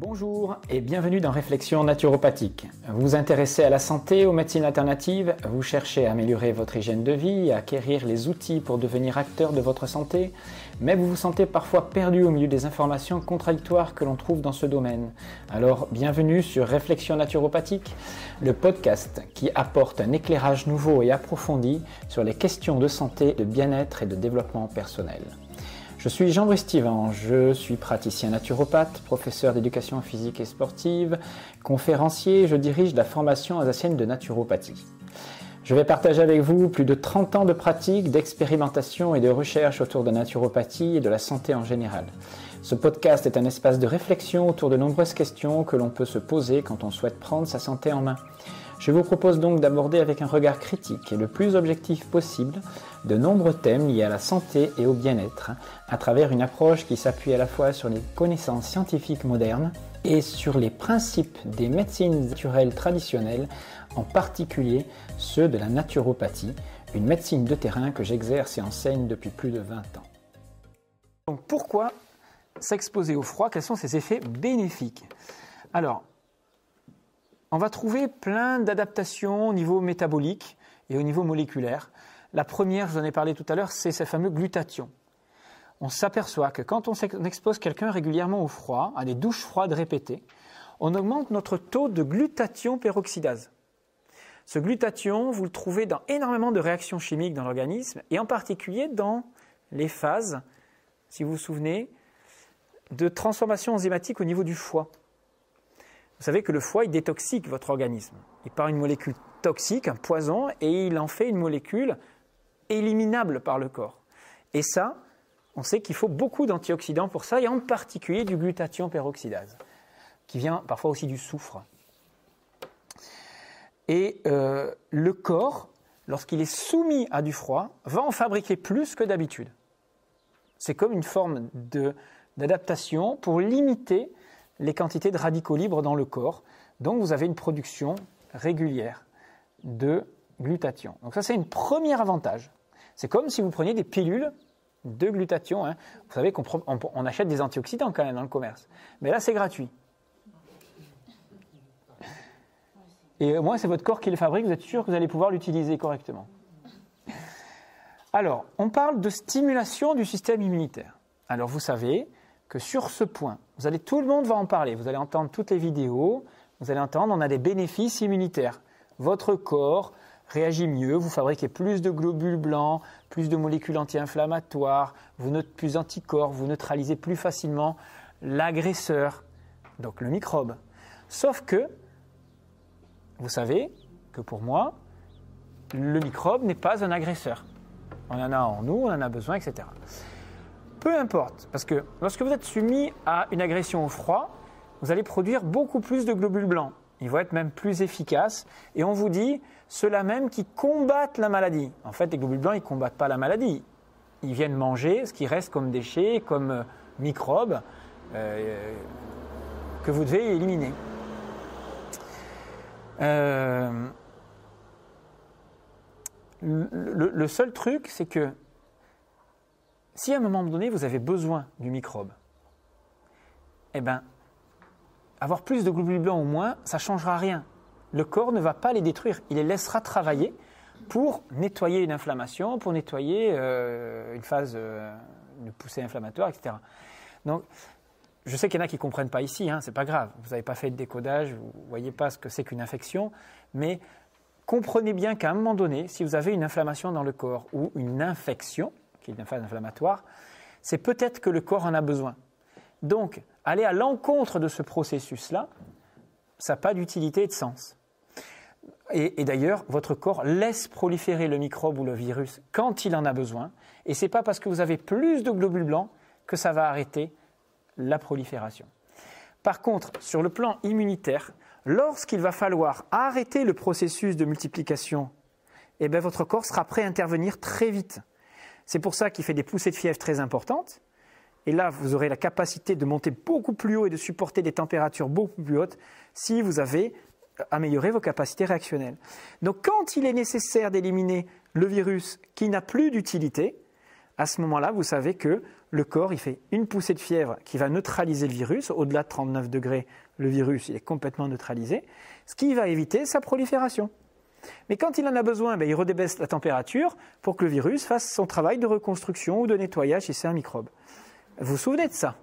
Bonjour et bienvenue dans Réflexion naturopathique. Vous vous intéressez à la santé, aux médecines alternatives, vous cherchez à améliorer votre hygiène de vie, à acquérir les outils pour devenir acteur de votre santé, mais vous vous sentez parfois perdu au milieu des informations contradictoires que l'on trouve dans ce domaine. Alors bienvenue sur Réflexion naturopathique, le podcast qui apporte un éclairage nouveau et approfondi sur les questions de santé, de bien-être et de développement personnel. Je suis Jean-Brice je suis praticien naturopathe, professeur d'éducation physique et sportive, conférencier, je dirige la formation alsacienne de naturopathie. Je vais partager avec vous plus de 30 ans de pratique, d'expérimentation et de recherche autour de naturopathie et de la santé en général. Ce podcast est un espace de réflexion autour de nombreuses questions que l'on peut se poser quand on souhaite prendre sa santé en main. Je vous propose donc d'aborder avec un regard critique et le plus objectif possible de nombreux thèmes liés à la santé et au bien-être à travers une approche qui s'appuie à la fois sur les connaissances scientifiques modernes et sur les principes des médecines naturelles traditionnelles, en particulier ceux de la naturopathie, une médecine de terrain que j'exerce et enseigne depuis plus de 20 ans. Donc pourquoi s'exposer au froid? Quels sont ses effets bénéfiques? On va trouver plein d'adaptations au niveau métabolique et au niveau moléculaire. La première, je vous en ai parlé tout à l'heure, c'est ces fameux glutations. On s'aperçoit que quand on expose quelqu'un régulièrement au froid, à des douches froides répétées, on augmente notre taux de glutathion peroxydase. Ce glutathion, vous le trouvez dans énormément de réactions chimiques dans l'organisme, et en particulier dans les phases, si vous vous souvenez, de transformation enzymatique au niveau du foie. Vous savez que le foie, il détoxique votre organisme. Il part une molécule toxique, un poison, et il en fait une molécule éliminable par le corps. Et ça, on sait qu'il faut beaucoup d'antioxydants pour ça, et en particulier du glutathion peroxydase, qui vient parfois aussi du soufre. Et euh, le corps, lorsqu'il est soumis à du froid, va en fabriquer plus que d'habitude. C'est comme une forme d'adaptation pour limiter les quantités de radicaux libres dans le corps. Donc vous avez une production régulière de glutathion. Donc ça c'est un premier avantage. C'est comme si vous preniez des pilules de glutathion. Hein. Vous savez qu'on on achète des antioxydants quand même dans le commerce. Mais là c'est gratuit. Et au moins c'est votre corps qui le fabrique, vous êtes sûr que vous allez pouvoir l'utiliser correctement. Alors, on parle de stimulation du système immunitaire. Alors vous savez, que sur ce point, vous allez, tout le monde va en parler, vous allez entendre toutes les vidéos, vous allez entendre, on a des bénéfices immunitaires. Votre corps réagit mieux, vous fabriquez plus de globules blancs, plus de molécules anti-inflammatoires, vous n'êtes plus anticorps, vous neutralisez plus facilement l'agresseur, donc le microbe. Sauf que, vous savez que pour moi, le microbe n'est pas un agresseur. On en a en nous, on en a besoin, etc. Peu importe, parce que lorsque vous êtes soumis à une agression au froid, vous allez produire beaucoup plus de globules blancs. Ils vont être même plus efficaces. Et on vous dit, ceux-là même qui combattent la maladie. En fait, les globules blancs, ils ne combattent pas la maladie. Ils viennent manger ce qui reste comme déchets, comme euh, microbes, euh, que vous devez éliminer. Euh, le, seul truc, c'est que si à un moment donné vous avez besoin du microbe, eh bien, avoir plus de globules blancs ou moins, ça ne changera rien. Le corps ne va pas les détruire, il les laissera travailler pour nettoyer une inflammation, pour nettoyer euh, une phase, euh, une poussée inflammatoire, etc. Donc, je sais qu'il y en a qui ne comprennent pas ici, hein, c'est pas grave. Vous n'avez pas fait de décodage, vous ne voyez pas ce que c'est qu'une infection, mais comprenez bien qu'à un moment donné, si vous avez une inflammation dans le corps ou une infection, qui est une phase inflammatoire, c'est peut-être que le corps en a besoin. Donc, aller à l'encontre de ce processus-là, ça n'a pas d'utilité et de sens. Et, d'ailleurs, votre corps laisse proliférer le microbe ou le virus quand il en a besoin, et ce n'est pas parce que vous avez plus de globules blancs que ça va arrêter la prolifération. Par contre, sur le plan immunitaire, lorsqu'il va falloir arrêter le processus de multiplication, eh bien, votre corps sera prêt à intervenir très vite. C'est pour ça qu'il fait des poussées de fièvre très importantes. Et là, vous aurez la capacité de monter beaucoup plus haut et de supporter des températures beaucoup plus hautes si vous avez euh, amélioré vos capacités réactionnelles. Donc quand il est nécessaire d'éliminer le virus qui n'a plus d'utilité, à ce moment-là, vous savez que le corps, il fait une poussée de fièvre qui va neutraliser le virus. Au-delà de 39 degrés, le virus est complètement neutralisé, ce qui va éviter sa prolifération. Mais quand il en a besoin, ben, il redébaisse la température pour que le virus fasse son travail de reconstruction ou de nettoyage si c'est un microbe. Vous vous souvenez de ça?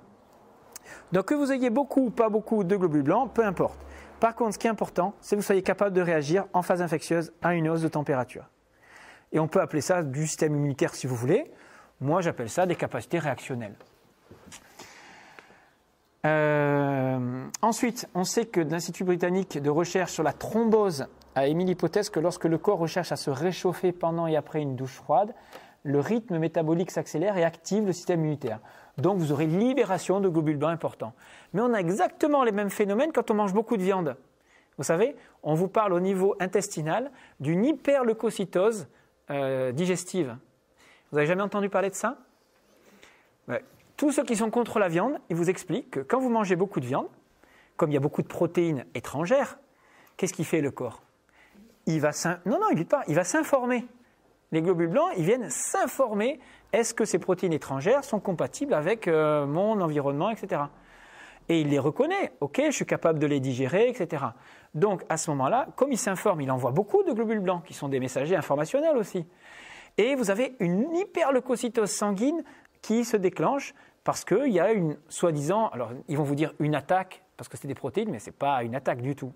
Donc que vous ayez beaucoup ou pas beaucoup de globules blancs, peu importe. Par contre, ce qui est important, c'est que vous soyez capable de réagir en phase infectieuse à une hausse de température. Et on peut appeler ça du système immunitaire si vous voulez. Moi, j'appelle ça des capacités réactionnelles. Euh, ensuite, on sait que l'Institut britannique de recherche sur la thrombose a émis l'hypothèse que lorsque le corps recherche à se réchauffer pendant et après une douche froide, le rythme métabolique s'accélère et active le système immunitaire. Donc vous aurez libération de globules blancs importants. Mais on a exactement les mêmes phénomènes quand on mange beaucoup de viande. Vous savez, on vous parle au niveau intestinal d'une hyperleucocytose euh, digestive. Vous n'avez jamais entendu parler de ça? Tous ceux qui sont contre la viande, ils vous expliquent que quand vous mangez beaucoup de viande, comme il y a beaucoup de protéines étrangères, qu'est-ce qui fait le corps? Il va non non, il pas, il va s'informer. Les globules blancs, ils viennent s'informer est-ce que ces protéines étrangères sont compatibles avec euh, mon environnement, etc. Et il les reconnaît. Ok, je suis capable de les digérer, etc. Donc à ce moment-là, comme il s'informe, il envoie beaucoup de globules blancs qui sont des messagers informationnels aussi. Et vous avez une hyperleucocytose sanguine qui se déclenche parce qu'il y a une soi-disant, alors ils vont vous dire une attaque parce que c'est des protéines, mais ce n'est pas une attaque du tout.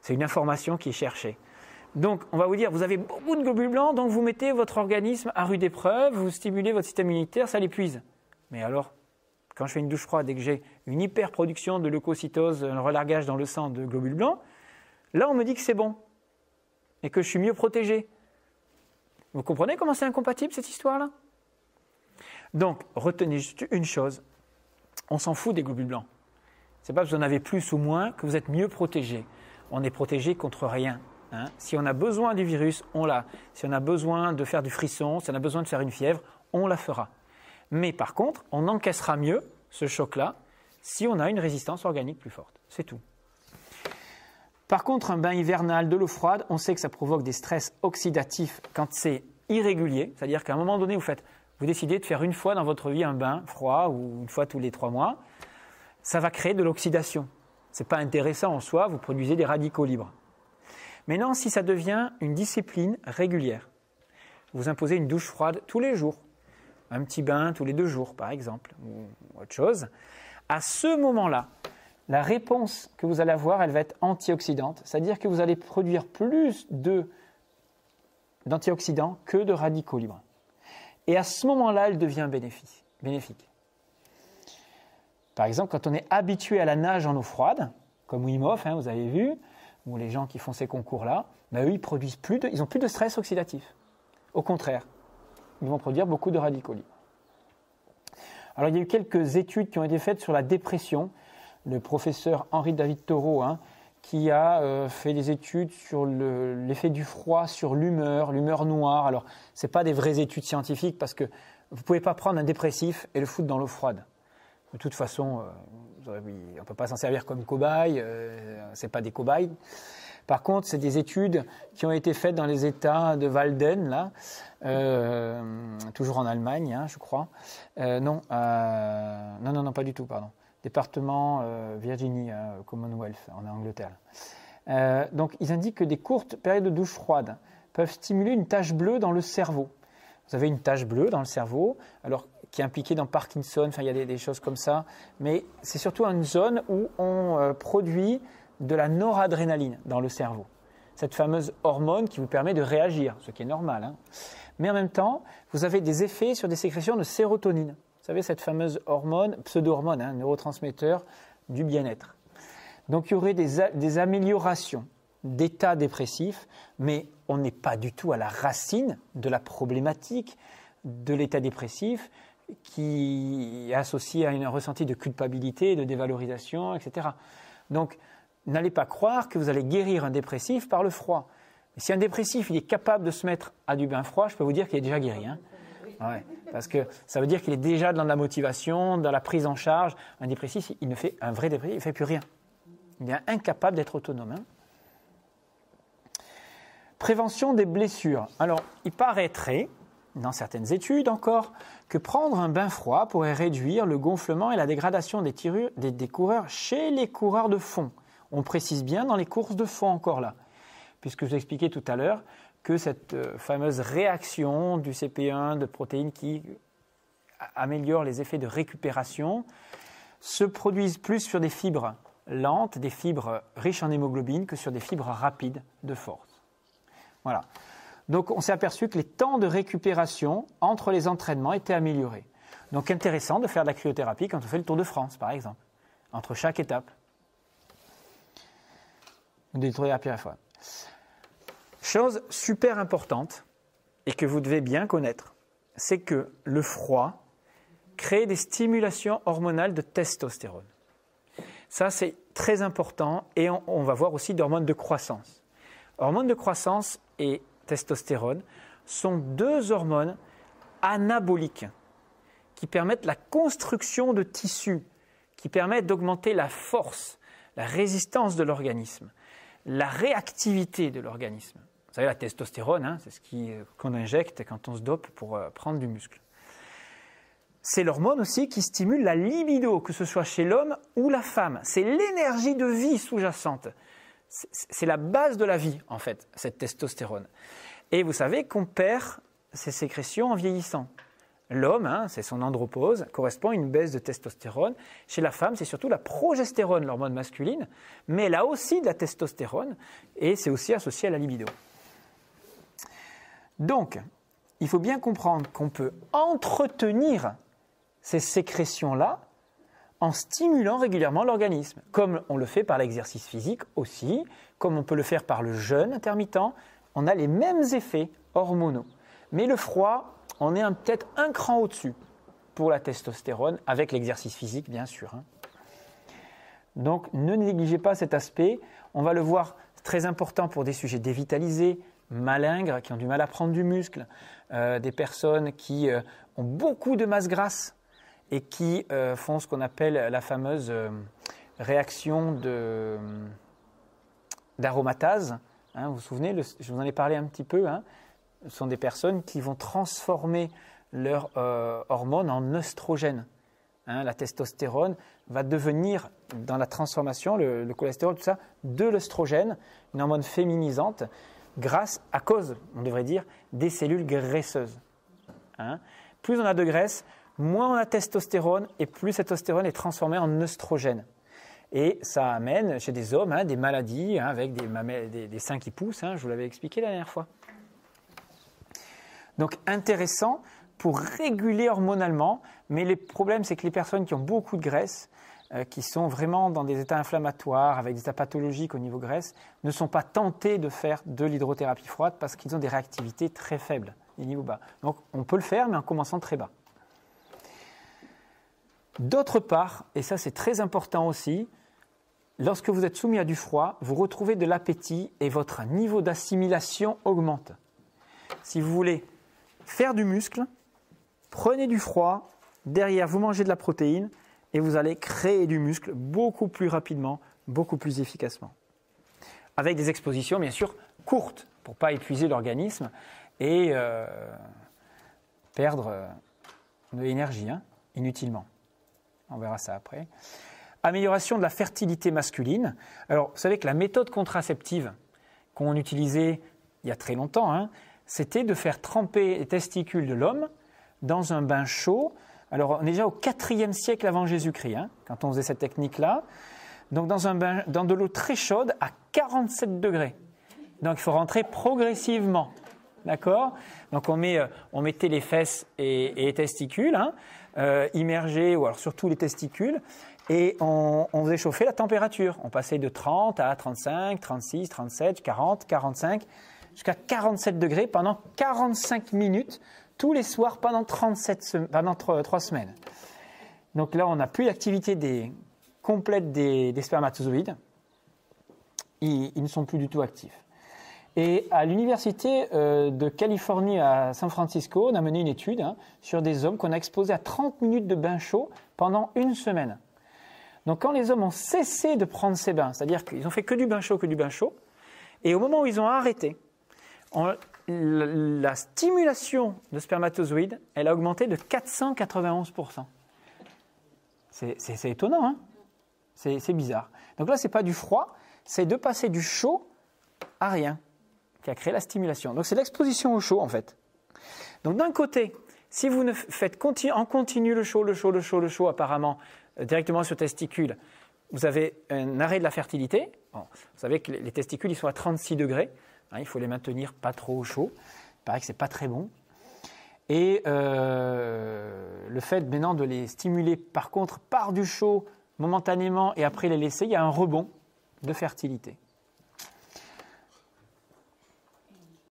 C'est une information qui est cherchée. Donc, on va vous dire, vous avez beaucoup de globules blancs, donc vous mettez votre organisme à rude épreuve, vous stimulez votre système immunitaire, ça l'épuise. Mais alors, quand je fais une douche froide et que j'ai une hyperproduction de leucocytose, un relargage dans le sang de globules blancs, là, on me dit que c'est bon et que je suis mieux protégé. Vous comprenez comment c'est incompatible cette histoire-là? Donc, retenez juste une chose on s'en fout des globules blancs. C'est pas que vous en avez plus ou moins que vous êtes mieux protégé. On est protégé contre rien. Hein. si on a besoin du virus, on l'a. Si on a besoin de faire du frisson, si on a besoin de faire une fièvre, on la fera. Mais par contre, on encaissera mieux ce choc-là si on a une résistance organique plus forte. C'est tout. Par contre, un bain hivernal, de l'eau froide, on sait que ça provoque des stress oxydatifs quand c'est irrégulier. C'est-à-dire qu'à un moment donné, vous, faites, vous décidez de faire une fois dans votre vie un bain froid ou une fois tous les trois mois. Ça va créer de l'oxydation. Ce n'est pas intéressant en soi, vous produisez des radicaux libres. Maintenant, si ça devient une discipline régulière, vous imposez une douche froide tous les jours, un petit bain tous les deux jours, par exemple, ou autre chose, à ce moment-là, la réponse que vous allez avoir, elle va être antioxydante, c'est-à-dire que vous allez produire plus d'antioxydants que de radicaux libres. Et à ce moment-là, elle devient bénéfique. Par exemple, quand on est habitué à la nage en eau froide, comme Wim Hof, hein, vous avez vu, ou les gens qui font ces concours-là, ben eux, ils produisent plus de, ils ont plus de stress oxydatif. Au contraire, ils vont produire beaucoup de radicaux libres. Alors il y a eu quelques études qui ont été faites sur la dépression. Le professeur Henri David Taureau, hein, qui a euh, fait des études sur l'effet du froid sur l'humeur, l'humeur noire. Alors, ce pas des vraies études scientifiques parce que vous ne pouvez pas prendre un dépressif et le foutre dans l'eau froide. De toute façon, euh, on ne peut pas s'en servir comme cobaye, euh, ce n'est pas des cobayes. Par contre, c'est des études qui ont été faites dans les États de Walden, là, euh, toujours en Allemagne, hein, je crois. Non, non, non, pas du tout, pardon. Département Virginie, Commonwealth, en Angleterre. donc, ils indiquent que des courtes périodes de douche froide peuvent stimuler une tache bleue dans le cerveau. Vous avez une tache bleue dans le cerveau. Alors, qui est impliqué dans Parkinson, enfin il y a des, choses comme ça, mais c'est surtout une zone où on euh, produit de la noradrénaline dans le cerveau. Cette fameuse hormone qui vous permet de réagir, ce qui est normal. Hein. Mais en même temps, vous avez des effets sur des sécrétions de sérotonine. Vous savez, cette fameuse hormone, pseudo-hormone, hein, neurotransmetteur du bien-être. Donc il y aurait des, améliorations d'état dépressif, mais on n'est pas du tout à la racine de la problématique de l'état dépressif qui est associé à un ressenti de culpabilité, de dévalorisation, etc. Donc, n'allez pas croire que vous allez guérir un dépressif par le froid. si un dépressif il est capable de se mettre à du bain froid, je peux vous dire qu'il est déjà guéri. Hein. Parce que ça veut dire qu'il est déjà dans la motivation, dans la prise en charge. Un dépressif, il ne fait un vrai dépressif, il ne fait plus rien. Il est incapable d'être autonome. Hein. Prévention des blessures. Alors, il paraîtrait dans certaines études encore, que prendre un bain froid pourrait réduire le gonflement et la dégradation des, des, coureurs chez les coureurs de fond. On précise bien dans les courses de fond encore là, puisque je vous expliquais tout à l'heure que cette euh, fameuse réaction du CP1 de protéines qui améliore les effets de récupération se produisent plus sur des fibres lentes, des fibres riches en hémoglobine, que sur des fibres rapides de force. Voilà. Donc on s'est aperçu que les temps de récupération entre les entraînements étaient améliorés. Donc intéressant de faire de la cryothérapie quand on fait le Tour de France, par exemple, entre chaque étape. Des tours à la fois. Chose super importante et que vous devez bien connaître, c'est que le froid crée des stimulations hormonales de testostérone. Ça, c'est très important et on, va voir aussi d'hormones de croissance. Hormones de croissance et testostérone sont deux hormones anaboliques qui permettent la construction de tissus, qui permettent d'augmenter la force, la résistance de l'organisme, la réactivité de l'organisme. Vous savez, la testostérone, hein, c'est ce euh, qu'on injecte quand on se dope pour euh, prendre du muscle. C'est l'hormone aussi qui stimule la libido, que ce soit chez l'homme ou la femme. C'est l'énergie de vie sous-jacente. C'est la base de la vie, en fait, cette testostérone. Et vous savez qu'on perd ces sécrétions en vieillissant. L'homme, hein, c'est son andropause, correspond à une baisse de testostérone. Chez la femme, c'est surtout la progestérone, l'hormone masculine, mais elle a aussi de la testostérone et c'est aussi associé à la libido. Donc, il faut bien comprendre qu'on peut entretenir ces sécrétions-là en stimulant régulièrement l'organisme, comme on le fait par l'exercice physique aussi, comme on peut le faire par le jeûne intermittent, on a les mêmes effets hormonaux. Mais le froid, on est peut-être un cran au-dessus pour la testostérone, avec l'exercice physique bien sûr. Hein. Donc ne négligez pas cet aspect, on va le voir très important pour des sujets dévitalisés, malingres, qui ont du mal à prendre du muscle, euh, des personnes qui euh, ont beaucoup de masse grasse, et qui euh, font ce qu'on appelle la fameuse réaction d'aromatase. Hein, vous vous souvenez, je vous en ai parlé un petit peu. Hein. ce sont des personnes qui vont transformer leur euh, hormone en œstrogène. Hein. la testostérone va devenir, dans la transformation, le, le cholestérol, tout ça, de l'œstrogène, une hormone féminisante, grâce, à cause, on devrait dire, des cellules graisseuses. Plus on a de graisse, moins on a testostérone et plus cette testostérone est transformée en œstrogène. Et ça amène chez des hommes hein, des maladies hein, avec des, des, seins qui poussent, hein, je vous l'avais expliqué la dernière fois. Donc intéressant pour réguler hormonalement, mais le problème c'est que les personnes qui ont beaucoup de graisse, qui sont vraiment dans des états inflammatoires, avec des états pathologiques au niveau graisse, ne sont pas tentés de faire de l'hydrothérapie froide parce qu'ils ont des réactivités très faibles, des niveaux bas. Donc on peut le faire, mais en commençant très bas. D'autre part, et ça c'est très important aussi, lorsque vous êtes soumis à du froid, vous retrouvez de l'appétit et votre niveau d'assimilation augmente. Si vous voulez faire du muscle, prenez du froid, derrière vous mangez de la protéine et vous allez créer du muscle beaucoup plus rapidement, beaucoup plus efficacement. Avec des expositions bien sûr courtes pour ne pas épuiser l'organisme et euh, perdre euh, de l'énergie hein, inutilement. On verra ça après. Amélioration de la fertilité masculine. Alors, vous savez que la méthode contraceptive qu'on utilisait il y a très longtemps, hein, c'était de faire tremper les testicules de l'homme dans un bain chaud. Alors, on est déjà au IVe siècle avant Jésus-Christ, hein, quand on faisait cette technique-là. Donc, dans de l'eau très chaude à 47 degrés. Donc, il faut rentrer progressivement. D'accord? Donc, on, euh, on mettait les fesses et, les testicules. Hein, euh, immergés, ou alors surtout les testicules, et on, faisait chauffer la température. On passait de 30 à 35, 36, 37, 40, 45, jusqu'à 47 degrés pendant 45 minutes, tous les soirs pendant, 37 pendant 3, semaines. Donc là, on n'a plus l'activité complète des, spermatozoïdes. ils, ne sont plus du tout actifs. Et à l'université euh, de Californie à San Francisco, on a mené une étude hein, sur des hommes qu'on a exposés à 30 minutes de bain chaud pendant une semaine. Donc quand les hommes ont cessé de prendre ces bains, c'est-à-dire qu'ils ont fait que du bain chaud, que du bain chaud, et au moment où ils ont arrêté, la stimulation de spermatozoïdes, elle a augmenté de 491%. C'est étonnant, hein C'est bizarre. Donc là, ce n'est pas du froid, c'est de passer du chaud à rien qui a créé la stimulation. Donc c'est l'exposition au chaud, en fait. Donc d'un côté, si vous ne faites en continu le chaud, le chaud, le chaud, le chaud, apparemment, euh, directement sur testicule, vous avez un arrêt de la fertilité. vous savez que les testicules, ils sont à 36 degrés. Hein, il faut les maintenir pas trop au chaud. Il paraît que c'est pas très bon. Et euh, le fait maintenant de les stimuler, par contre, par du chaud momentanément et après les laisser, il y a un rebond de fertilité.